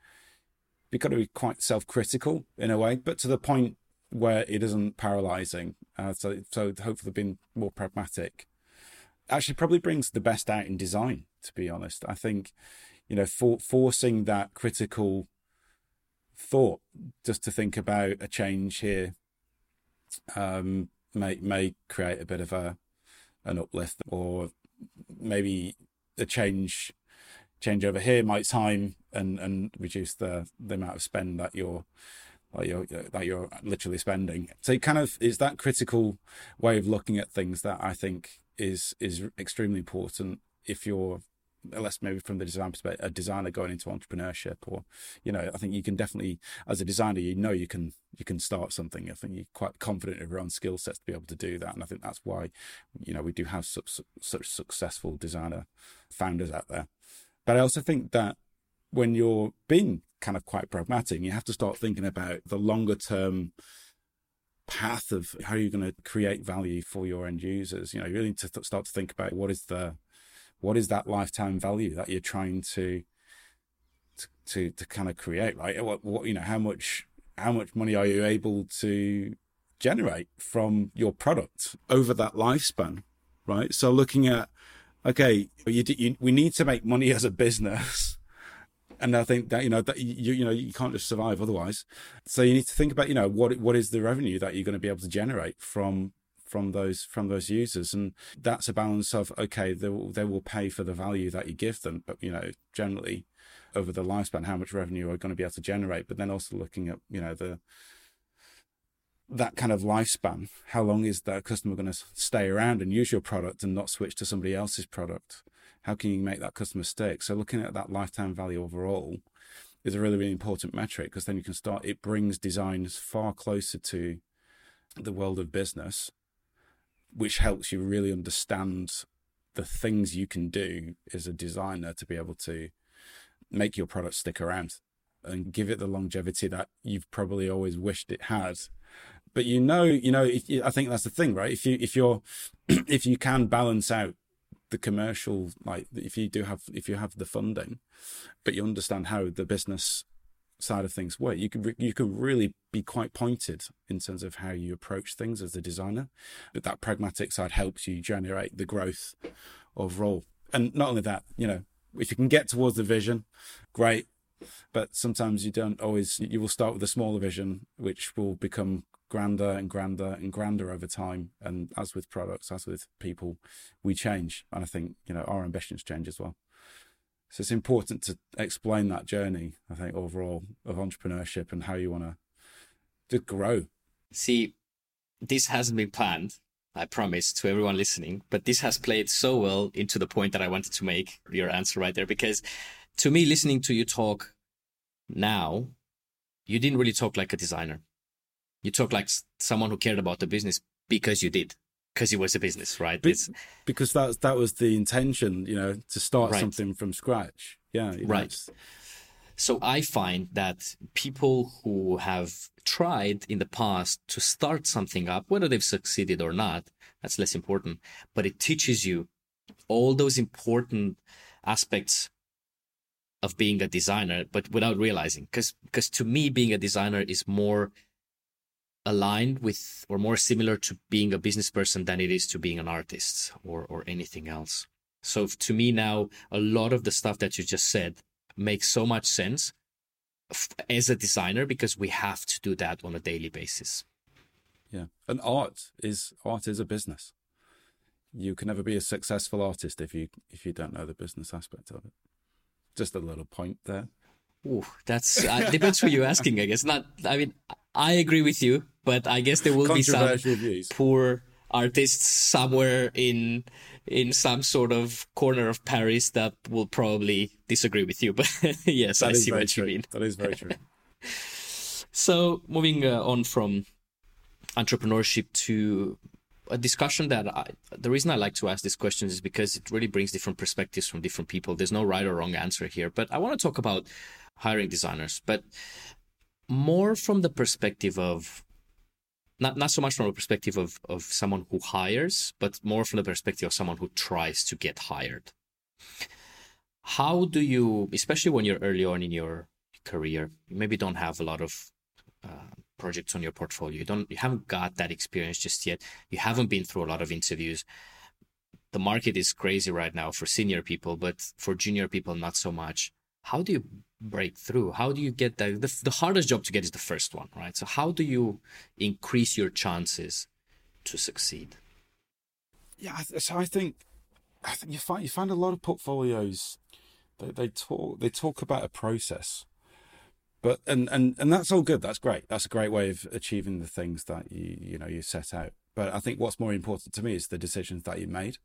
you've got to be quite self-critical in a way, but to the point where it isn't paralyzing. Uh, so, so hopefully being more pragmatic actually probably brings the best out in design, to be honest. I think, you know, for, forcing that critical thought just to think about a change here um, may, may create a bit of a, an uplift or maybe a change change over here might time and and reduce the the amount of spend that you're that you're that you're literally spending. So it kind of is that critical way of looking at things that I think is is extremely important if you're less maybe from the design perspective, a designer going into entrepreneurship, or you know, I think you can definitely, as a designer, you know you can you can start something. I think you're quite confident of your own skill sets to be able to do that, and I think that's why you know we do have such such successful designer founders out there. But I also think that when you're being kind of quite pragmatic, you have to start thinking about the longer term path of how you're going to create value for your end users. You know, you really need to th- start to think about what is the what is that lifetime value that you're trying to to to, to kind of create right? What, what you know how much how much money are you able to generate from your product over that lifespan right? So looking at okay you, you we need to make money as a business. And I think that you know that you you know you can't just survive otherwise. So you need to think about you know what what is the revenue that you're going to be able to generate from from those from those users. And that's a balance of okay they will, they will pay for the value that you give them but you know generally over the lifespan how much revenue are going to be able to generate? But then also looking at you know the that kind of lifespan how long is that customer going to stay around and use your product and not switch to somebody else's product? How can you make that customer stick? So looking at that lifetime value overall is a really, really important metric because then you can start, it brings designs far closer to the world of business, which helps you really understand the things you can do as a designer to be able to make your product stick around and give it the longevity that you've probably always wished it had. But you know, you know, I think that's the thing, right? If you if you're <clears throat> if you can balance out the commercial, like if you do have if you have the funding, but you understand how the business side of things work, you can you can really be quite pointed in terms of how you approach things as a designer. But that pragmatic side helps you generate the growth overall. And not only that, you know, if you can get towards the vision, great. But sometimes you don't always. You will start with a smaller vision, which will become grander and grander and grander over time. And as with products, as with people, we change. And I think, you know, our ambitions change as well. So it's important to explain that journey, I think, overall of entrepreneurship and how you want to to grow. See, this hasn't been planned, I promise to everyone listening, but this has played so well into the point that I wanted to make your answer right there. Because to me, listening to you talk now, you didn't really talk like a designer you talk like someone who cared about the business because you did because it was a business right? Be- because that that was the intention you know to start right. something from scratch. Yeah right. so i find that people who have tried in the past to start something up whether they've succeeded or not that's less important but it teaches you all those important aspects of being a designer but without realizing because because to me being a designer is more aligned with or more similar to being a business person than it is to being an artist or or anything else. So to me now, a lot of the stuff that you just said makes so much sense as a designer because we have to do that on a daily basis. Yeah, and art is art is a business. You can never be a successful artist if you if you don't know the business aspect of it. Just a little point there. Ooh, that's uh, depends who you're asking. I guess not. I mean, I agree with you, but I guess there will be some views. poor artists somewhere in in some sort of corner of Paris that will probably disagree with you. <laughs> But yes, that I see what true. you mean. That is very true. <laughs> so moving uh, on from entrepreneurship to a discussion that I, the reason I like to ask these questions is because it really brings different perspectives from different people. There's no right or wrong answer here, but I want to talk about hiring designers, but more from the perspective of not not so much from the perspective of of someone who hires, but more from the perspective of someone who tries to get hired. How do you, especially when you're early on in your career, you maybe don't have a lot of uh, projects on your portfolio. You don't, you haven't got that experience just yet. You haven't been through a lot of interviews. The market is crazy right now for senior people, but for junior people, not so much. How do you break through? How do you get that? The, the hardest job to get is the first one, right? So how do you increase your chances to succeed? Yeah, so I think I think you find you find a lot of portfolios they, they talk they talk about a process, but and and and that's all good. That's great. That's a great way of achieving the things that you you know you set out. But I think what's more important to me is the decisions that you made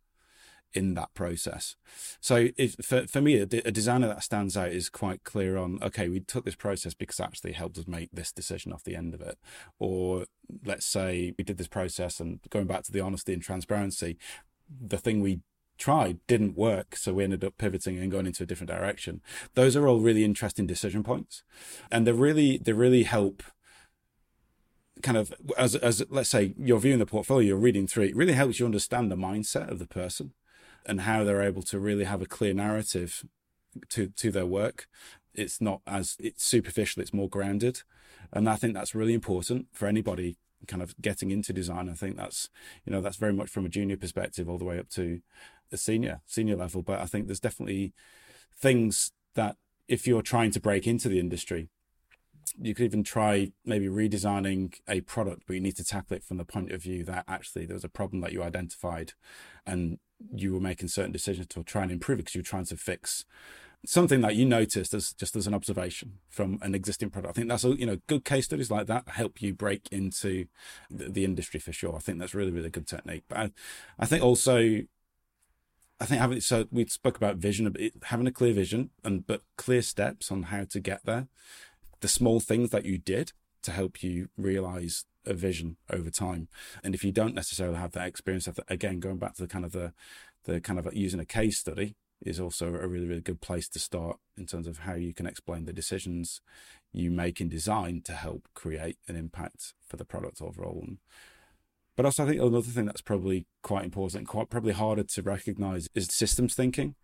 in that process. So if, for, for me, a, a, designer that stands out is quite clear on, okay, we took this process because actually helped us make this decision off the end of it. Or let's say we did this process and going back to the honesty and transparency, the thing we tried didn't work. So we ended up pivoting and going into a different direction. Those are all really interesting decision points. And they really, they really help kind of as as let's say you're viewing the portfolio, you're reading through it, it really helps you understand the mindset of the person and how they're able to really have a clear narrative to to their work. It's not as it's superficial; it's more grounded, and I think that's really important for anybody kind of getting into design. I think that's you know that's very much from a junior perspective all the way up to the senior senior level. But I think there's definitely things that if you're trying to break into the industry, you could even try maybe redesigning a product, but you need to tackle it from the point of view that actually there was a problem that you identified and you were making certain decisions to try and improve it because you're trying to fix something that you noticed as just as an observation from an existing product. I think that's a you know good case studies like that help you break into the, the industry for sure. I think that's really really good technique. But I, I think also I think having so we spoke about vision, having a clear vision and but clear steps on how to get there. The small things that you did to help you realize a vision over time. And if you don't necessarily have that experience, again, going back to the kind of the the kind of using a case study is also a really really good place to start in terms of how you can explain the decisions you make in design to help create an impact for the product overall. But also, I think another thing that's probably quite important, quite probably harder to recognize, is systems thinking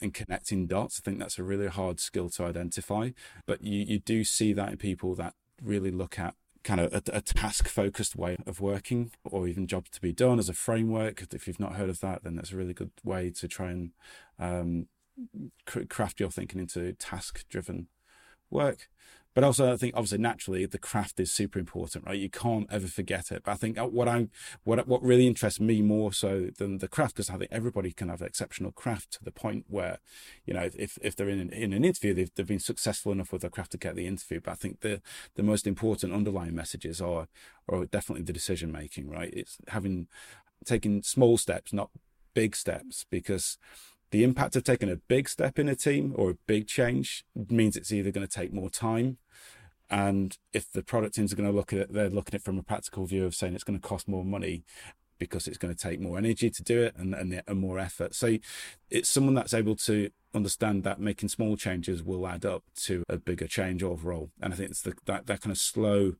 and connecting dots. I think that's a really hard skill to identify. But you, you do see that in people that really look at kind of a, a task focused way of working or even jobs to be done as a framework. If you've not heard of that, then that's a really good way to try and um, craft your thinking into task driven work. But also, I think obviously naturally the craft is super important, right? You can't ever forget it. But I think uh, what I what what really interests me more so than the craft, because I think everybody can have exceptional craft to the point where, you know, if if they're in an, in an interview, they've they've been successful enough with their craft to get the interview. But I think the the most important underlying messages are are definitely the decision making, right? It's having taking small steps, not big steps, because the impact of taking a big step in a team or a big change means it's either going to take more time and if the product teams are going to look at it they're looking at it from a practical view of saying it's going to cost more money because it's going to take more energy to do it and, and, and more effort. So it's someone that's able to understand that making small changes will add up to a bigger change overall. And i think it's the, that, that kind of slow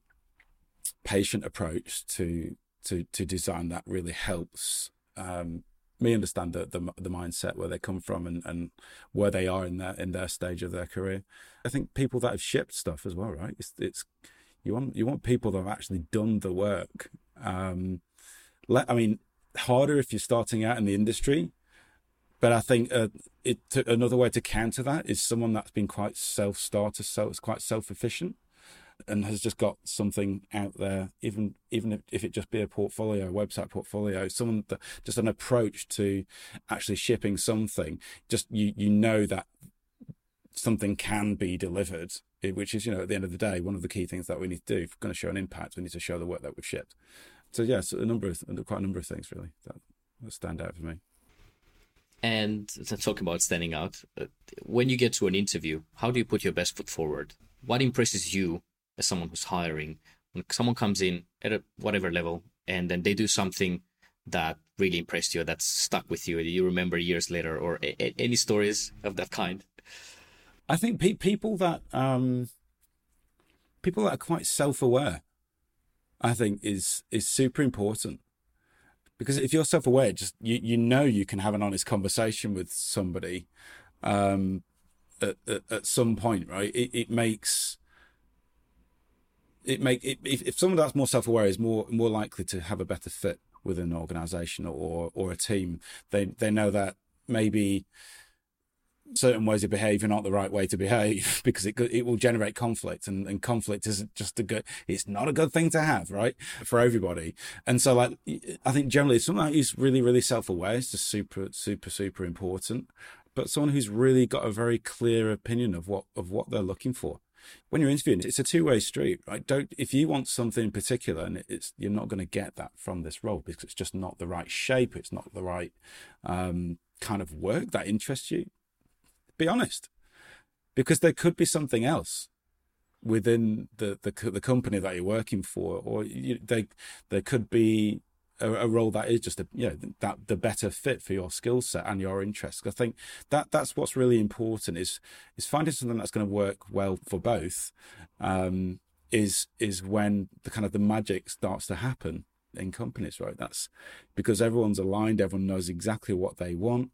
patient approach to to to design that really helps um, me understand the, the, the mindset where they come from and, and where they are in their in their stage of their career. I think people that have shipped stuff as well, right? It's it's you want you want people that have actually done the work. Um, let I mean, harder if you're starting out in the industry, but I think uh, it another way to counter that is someone that's been quite self starter, so it's quite self efficient and has just got something out there, even even if, it just be a portfolio, a website portfolio, someone that just an approach to actually shipping something. Just you you know that something can be delivered, which is you know at the end of the day one of the key things that we need to do. If we're going to show an impact, we need to show the work that we've shipped. So yes, yeah, a number of quite a number of things really that, that stand out for me. And talking about standing out, uh, when you get to an interview, how do you put your best foot forward? What impresses you as someone who's hiring. When someone comes in at a, whatever level and then they do something that really impressed you, that's stuck with you, that you remember years later, or a, a, any stories of that kind? I think pe- people that um, people that are quite self-aware, I think is is super important because if you're self-aware, just you you know you can have an honest conversation with somebody um, at, at, at some point, right? It, it makes it make it, if, if someone that's more self-aware is more more likely to have a better fit with an organization or or a team they they know that maybe certain ways of behavior are not the right way to behave <laughs> because it it will generate conflict and, and conflict isn't just a good it's not a good thing to have right for everybody. And so like i think generally someone who's really really self-aware is just super super super important but someone who's really got a very clear opinion of what of what they're looking for when you're interviewing, it's a two way street, right? Don't if you want something in particular, and it's you're not going to get that from this role because it's just not the right shape, it's not the right um, kind of work that interests you. Be honest, because there could be something else within the the, the company that you're working for, or you, they there could be a, a, role that is just a you know that the better fit for your skill set and your interests. I think that that's what's really important is is finding something that's going to work well for both. Um, is is when the kind of the magic starts to happen in companies, right? That's because everyone's aligned, everyone knows exactly what they want,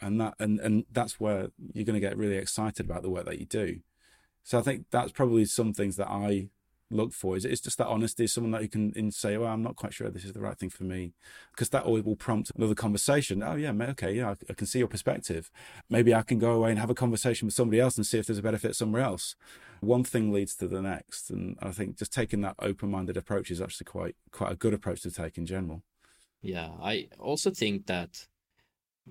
and that and and that's where you're going to get really excited about the work that you do. So I think that's probably some things that I look for? Is it's just that honesty is someone that you can say well i'm not quite sure this is the right thing for me. Because that always will prompt another conversation. Oh yeah okay yeah I, can see your perspective. Maybe i can go away and have a conversation with somebody else and see if there's a better fit somewhere else. One thing leads to the next and i think just taking that open-minded approach is actually quite quite a good approach to take in general. Yeah i also think that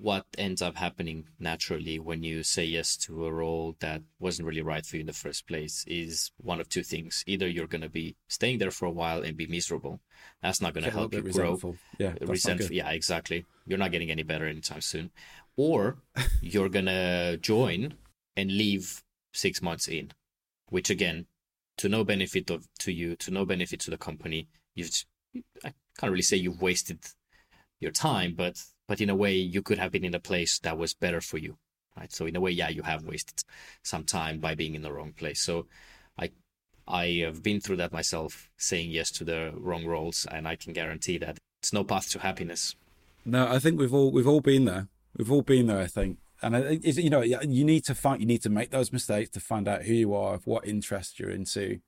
what ends up happening naturally when you say yes to a role that wasn't really right for you in the first place is one of two things. Either you're going to be staying there for a while and be miserable. That's not going to help you grow. Yeah, resentful. Yeah, exactly. You're not getting any better anytime soon. or you're gonna join and leave six months in, which again, to no benefit of to you, to no benefit to the company. You've I can't really say you've wasted your time, but but in a way you could have been in a place that was better for you, right? So in a way, yeah, you have wasted some time by being in the wrong place. So I I have been through that myself, saying yes to the wrong roles, and I can guarantee that it's no path to happiness. No, I think we've all we've all been there. We've all been there. I think, and it's, you know, you need to find, you need to make those mistakes to find out who you are, what interest you're into.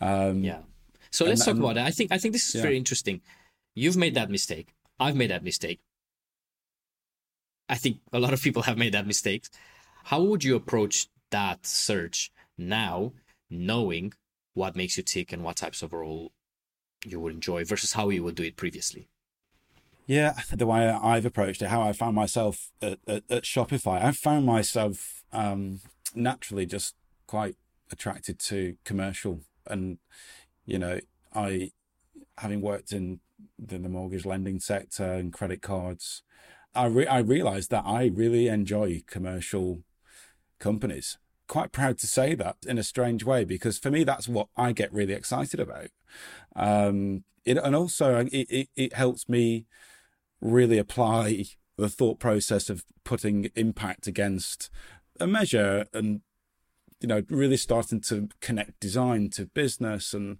Um, yeah. So let's and, talk about it. I think I think this is yeah. very interesting. You've made that mistake. I've made that mistake. I think a lot of people have made that mistake. How would you approach that search now, knowing what makes you tick and what types of role you would enjoy versus how you would do it previously? Yeah, the way I've approached it, how I found myself at, at, at Shopify, I found myself um, naturally just quite attracted to commercial. And, you know, I, having worked in the, the mortgage lending sector and credit cards, I, re- I realized that I really enjoy commercial companies quite proud to say that in a strange way because for me that's what I get really excited about. Um, it, and also it, it, it helps me really apply the thought process of putting impact against a measure and you know really starting to connect design to business and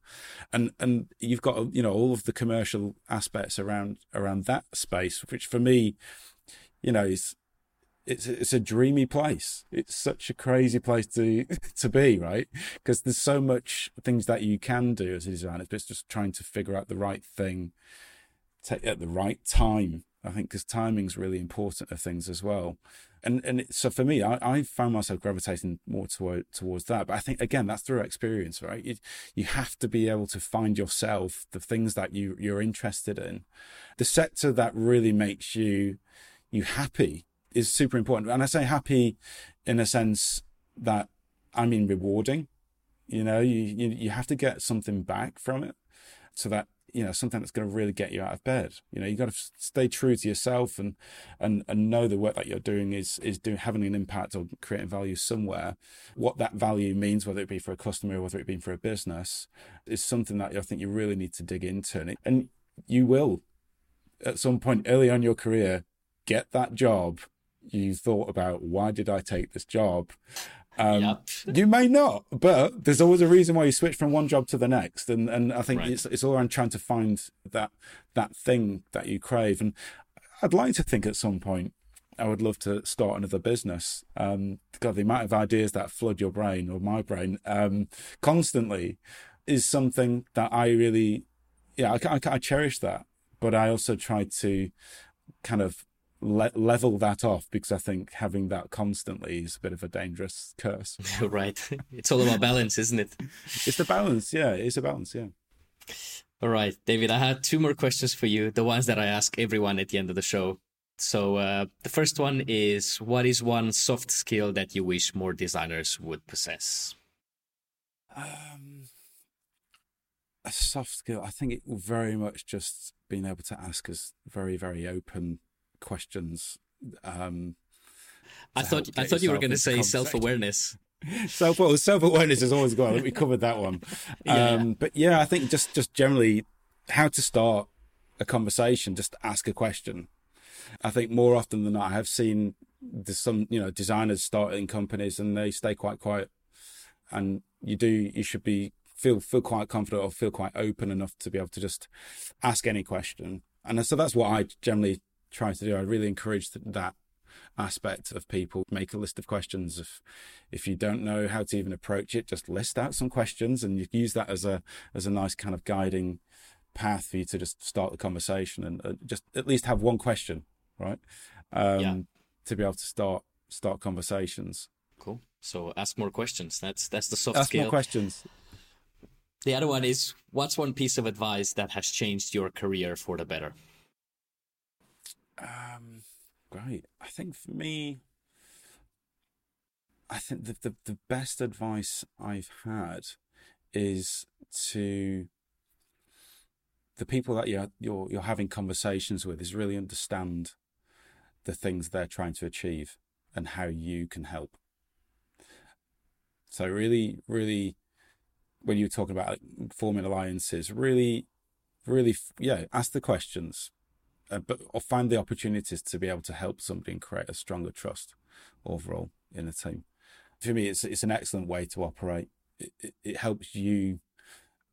and and you've got you know all of the commercial aspects around around that space which for me you know is it's it's a dreamy place. It's such a crazy place to <laughs> to be, right? Because there's so much things that you can do as a designer, but it's just trying to figure out the right thing at the right time. I think because timing's really important of things as well. And and so for me, I, I found myself gravitating more toward, towards that. But I think again, that's through experience, right? You you have to be able to find yourself, the things that you you're interested in, the sector that really makes you you happy is super important. And I say happy in a sense that I mean rewarding. You know, you, you, you have to get something back from it so that you know something that's going to really get you out of bed. You know you got to stay true to yourself and and and know the work that you're doing is is doing having an impact or creating value somewhere. What that value means whether it be for a customer or whether it be for a business is something that i think you really need to dig into. And, and you will at some point early on your career get that job. You thought about why did I take this job? Um, yep. you may not, but there's always a reason why you switch from one job to the next, and and I think right. it's it's all around trying to find that that thing that you crave. And I'd like to think at some point I would love to start another business. Um, God, the amount of ideas that flood your brain or my brain um, constantly is something that I really, yeah, I, I, I cherish that, but I also try to kind of le- level that off because I think having that constantly is a bit of a dangerous curse. <laughs> right. <laughs> It's all about balance, isn't it? It's the balance. Yeah, it's a balance. Yeah. All right, David, I had two more questions for you, the ones that I ask everyone at the end of the show. So, uh, the first one is What is one soft skill that you wish more designers would possess? Um, a soft skill, I think it will very much just being able to ask us very, very open questions. Um, I thought I thought you were going to say self awareness. self self awareness is always good. We covered that one. <laughs> yeah. Um, but yeah, I think just just generally how to start a conversation. Just ask a question. I think more often than not, I have seen some you know designers starting companies and they stay quite quiet. And you do you should be feel feel quite confident or feel quite open enough to be able to just ask any question. And so that's what I generally try to do. I really encourage that aspect of people. Make a list of questions. If if you don't know how to even approach it, just list out some questions, and you use that as a as a nice kind of guiding path for you to just start the conversation and uh, just at least have one question, right? Um, yeah. To be able to start start conversations. Cool. So ask more questions. That's that's the soft ask skill. more questions. The other one is what's one piece of advice that has changed your career for the better? Um, great. I think for me, I think the, the, the best advice I've had is to the people that you're, you're you're having conversations with is really understand the things they're trying to achieve and how you can help. So really, really, when you're talking about forming alliances, really, really, yeah, ask the questions, uh, but or find the opportunities to be able to help somebody and create a stronger trust overall in a team. For me, it's it's an excellent way to operate. It, it, it helps you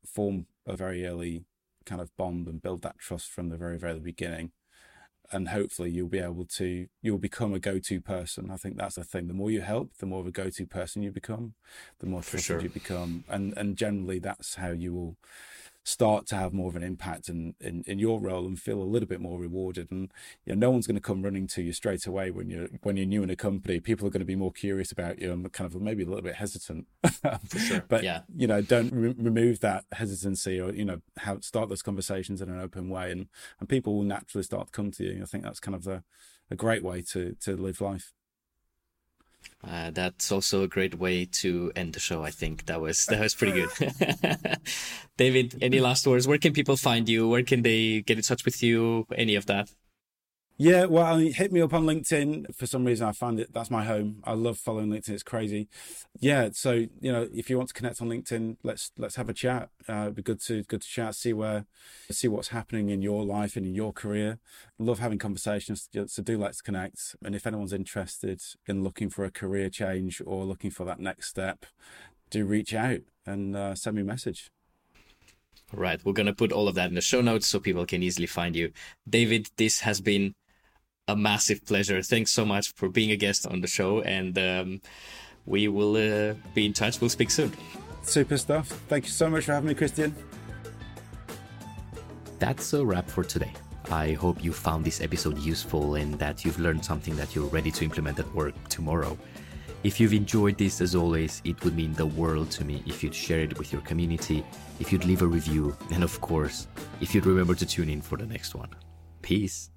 form a very early kind of bond and build that trust from the very very beginning and hopefully you'll be able to you'll become a go-to person i think that's the thing the more you help the more of a go-to person you become the more trusted sure. you become and and generally that's how you will start to have more of an impact in, in, in your role and feel a little bit more rewarded. And you know, no one's going to come running to you straight away when you're when you're new in a company. People are going to be more curious about you and kind of maybe a little bit hesitant. <laughs> For sure. but yeah. you know, don't re- remove that hesitancy or you know, have start those conversations in an open way, and and people will naturally start to come to you. I think that's kind of a, a great way to to live life. Uh, that's also a great way to end the show. I think that was that was pretty good. <laughs> David, any last words? Where can people find you? Where can they get in touch with you? Any of that? Yeah, well, hit me up on LinkedIn. For some reason, I find it that's my home. I love following LinkedIn; it's crazy. Yeah, so you know, if you want to connect on LinkedIn, let's let's have a chat. Uh, it'd be good to good to chat, see where, see what's happening in your life and in your career. Love having conversations. So do let's connect. And if anyone's interested in looking for a career change or looking for that next step, do reach out and uh, send me a message. Right. We're going to put all of that in the show notes so people can easily find you. David, this has been a massive pleasure. Thanks so much for being a guest on the show, and um, we will uh, be in touch. We'll speak soon. Super stuff. Thank you so much for having me, Christian. That's a wrap for today. I hope you found this episode useful and that you've learned something that you're ready to implement at work tomorrow. If you've enjoyed this, as always, it would mean the world to me if you'd share it with your community, if you'd leave a review, and of course, if you'd remember to tune in for the next one. Peace.